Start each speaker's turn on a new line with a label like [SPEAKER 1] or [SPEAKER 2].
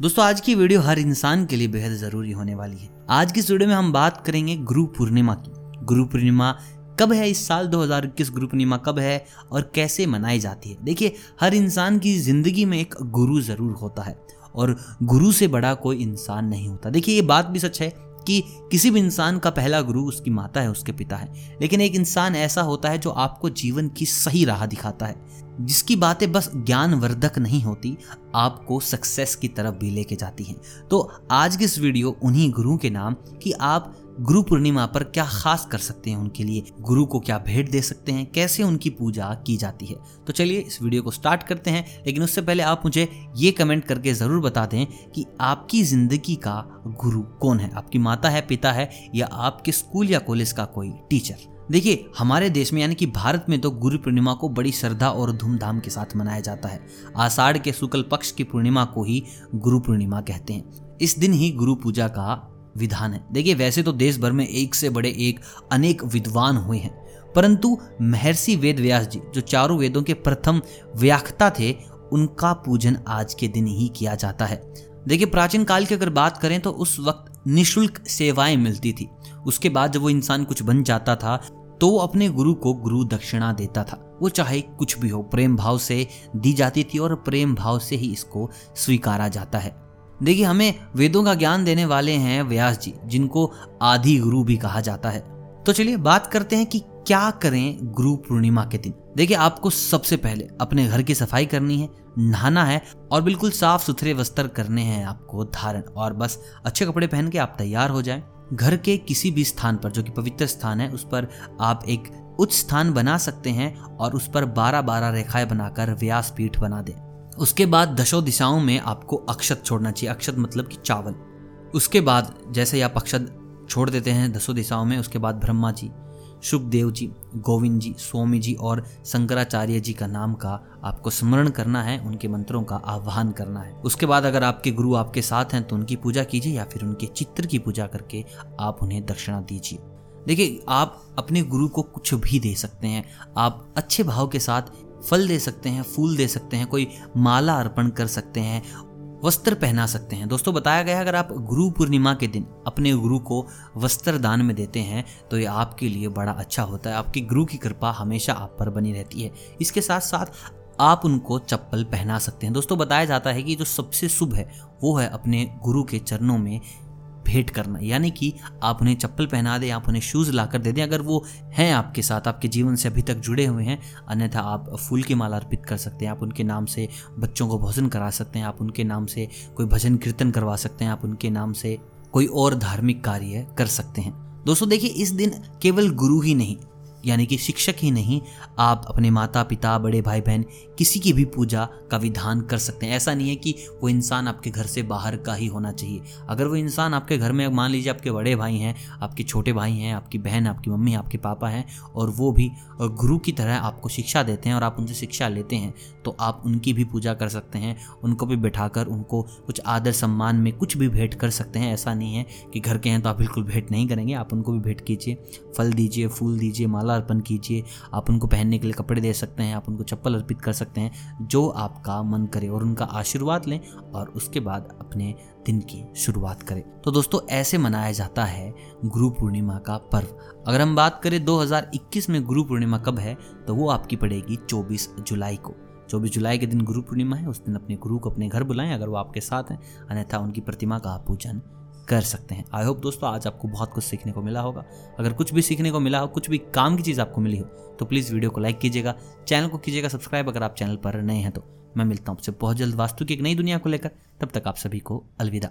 [SPEAKER 1] दोस्तों, आज की वीडियो हर इंसान के लिए बेहद ज़रूरी होने वाली है। आज की वीडियो में हम बात करेंगे गुरु पूर्णिमा की। गुरु पूर्णिमा कब है? इस साल 2021 गुरु पूर्णिमा कब है और कैसे मनाई जाती है? देखिए, हर इंसान की ज़िंदगी में एक गुरु ज़रूर होता है और गुरु से बड़ा कोई इंसान नहीं होता। देखिए, ये बात भी सच है कि किसी भी इंसान का पहला गुरु उसकी माता है, उसके पिता है। लेकिन एक इंसान ऐसा होता है जो आपको जीवन की सही राह दिखाता है, जिसकी बातें बस ज्ञानवर्धक नहीं होती, आपको सक्सेस की तरफ़ भी लेके जाती हैं। तो आज की इस वीडियो उन्हीं गुरु के नाम कि आप गुरु पूर्णिमा पर क्या खास कर सकते हैं उनके लिए? गुरु को क्या भेंट दे सकते हैं? कैसे उनकी पूजा की जाती है? तो चलिए इस वीडियो को स्टार्ट करते हैं, लेकिन उससे पहले आप मुझे ये कमेंट करके ज़रूर बता दें कि आपकी ज़िंदगी का गुरु कौन है? आपकी माता है, पिता है, या आपके स्कूल या कॉलेज का कोई टीचर? देखिए, हमारे देश में यानी कि भारत में तो गुरु पूर्णिमा को बड़ी श्रद्धा और धूमधाम के साथ मनाया जाता है। आषाढ़ के शुक्ल पक्ष की पूर्णिमा को ही गुरु पूर्णिमा कहते हैं। इस दिन ही गुरु पूजा का विधान है। देखिए, वैसे तो देश भर में एक से बड़े एक अनेक विद्वान हुए हैं। परंतु महर्षि वेद व्यास जी, जो चारों वेदों के प्रथम व्याख्ता थे, उनका पूजन आज के दिन ही किया जाता है। देखिए, प्राचीन काल की अगर बात करें तो उस वक्त निशुल्क सेवाएँ मिलती थी। उसके बाद जब वो इंसान कुछ बन जाता था तो वो अपने गुरु को गुरु दक्षिणा देता था। वो चाहे कुछ भी हो, प्रेम भाव से दी जाती थी और प्रेम भाव से ही इसको स्वीकारा जाता है। देखिए, हमें वेदों का ज्ञान देने वाले हैं व्यास जी, जिनको आदि गुरु भी कहा जाता है। तो चलिए, बात करते हैं कि क्या करें गुरु पूर्णिमा के दिन। देखिए, आपको सबसे पहले अपने घर की सफ़ाई करनी है, नहाना है और बिल्कुल साफ़ सुथरे वस्त्र करने हैं आपको धारण। और बस अच्छे कपड़े पहन के आप तैयार हो जाएँ। घर के किसी भी स्थान पर, जो कि पवित्र स्थान है, उस पर आप एक उच्च स्थान बना सकते हैं और उस पर बारह बारह रेखाएँ बनाकर व्यास पीठ बना दें। उसके बाद दशो दिशाओं में आपको अक्षत छोड़ना चाहिए। अक्षत मतलब कि चावल। उसके बाद, जैसे ही आप अक्षत छोड़ देते हैं दसों दिशाओं में, उसके बाद ब्रह्मा जी सुखदेव जी, गोविंद जी, स्वामी जी और शंकराचार्य जी का नाम का आपको स्मरण करना है, उनके मंत्रों का आह्वान करना है। उसके बाद अगर आपके गुरु आपके साथ हैं तो उनकी पूजा कीजिए या फिर उनके चित्र की पूजा करके आप उन्हें दक्षिणा दीजिए। देखिए, आप अपने गुरु को कुछ भी दे सकते हैं। आप अच्छे भाव के साथ फल दे सकते हैं, फूल दे सकते हैं, कोई माला अर्पण कर सकते हैं, वस्त्र पहना सकते हैं। दोस्तों, बताया गया अगर आप गुरु पूर्णिमा के दिन अपने गुरु को वस्त्र दान में देते हैं तो ये आपके लिए बड़ा अच्छा होता है। आपकी गुरु की कृपा हमेशा आप पर बनी रहती है। इसके साथ साथ आप उनको चप्पल पहना सकते हैं। दोस्तों, बताया जाता है कि जो सबसे शुभ है, वो है अपने गुरु के चरणों में भेंट करना। यानी कि आप उन्हें चप्पल पहना दें, आप उन्हें शूज़ लाकर दे दें, अगर वो हैं आपके साथ, आपके जीवन से अभी तक जुड़े हुए हैं, अन्यथा आप फूल की माला अर्पित कर सकते हैं, आप उनके नाम से बच्चों को भोजन करा सकते हैं, आप उनके नाम से कोई भजन कीर्तन करवा सकते हैं, आप उनके नाम से कोई और धार्मिक कार्य कर सकते हैं। दोस्तों, देखिए, इस दिन केवल गुरु ही नहीं यानी कि शिक्षक ही नहीं, आप अपने माता पिता बड़े भाई बहन किसी की भी पूजा का विधान कर सकते हैं। ऐसा नहीं है कि वो इंसान आपके घर से बाहर का ही होना चाहिए। अगर वो इंसान आपके घर में, मान लीजिए आपके बड़े भाई हैं, आपके छोटे भाई हैं, आपकी बहन, आपकी मम्मी, आपके पापा हैं, और वो भी गुरु की तरह आपको शिक्षा देते हैं और आप उनसे शिक्षा लेते हैं तो आप उनकी भी पूजा कर सकते हैं, उनको भी बैठाकर उनको कुछ आदर सम्मान में कुछ भी भेंट कर सकते हैं। ऐसा नहीं है कि घर के हैं तो आप बिल्कुल भेंट नहीं करेंगे, आप उनको भी भेंट कीजिए, फल दीजिए, फूल दीजिए, माला अर्पण कीजिए। आप उनको पहनने के लिए कपड़े दे सकते हैं, आप उनको चप्पल अर्पित कर सकते हैं, जो आपका मन करे और उनका आशीर्वाद लें और उसके बाद अपने दिन की शुरुआत करें। तो दोस्तों, ऐसे मनाया जाता है गुरु पूर्णिमा का पर्व। अगर हम बात करें 2021 में गुरु पूर्णिमा कब है तो वो आपकी पड़ेगी 24 जुलाई को। 24 जुलाई के दिन गुरु पूर्णिमा है, उस दिन अपने गुरु को अपने घर बुलाएँ, अगर वो आपके साथ हैं, अन्यथा उनकी प्रतिमा का पूजन कर सकते हैं। आई होप दोस्तों आज आपको बहुत कुछ सीखने को मिला होगा। अगर कुछ भी सीखने को मिला हो, कुछ भी काम की चीज़ आपको मिली हो तो प्लीज़ वीडियो को लाइक कीजिएगा। चैनल को कीजिएगा सब्सक्राइब अगर आप चैनल पर नए हैं तो। मैं मिलता हूँ आपसे बहुत जल्द वास्तु की एक नई दुनिया को लेकर। तब तक आप सभी को अलविदा।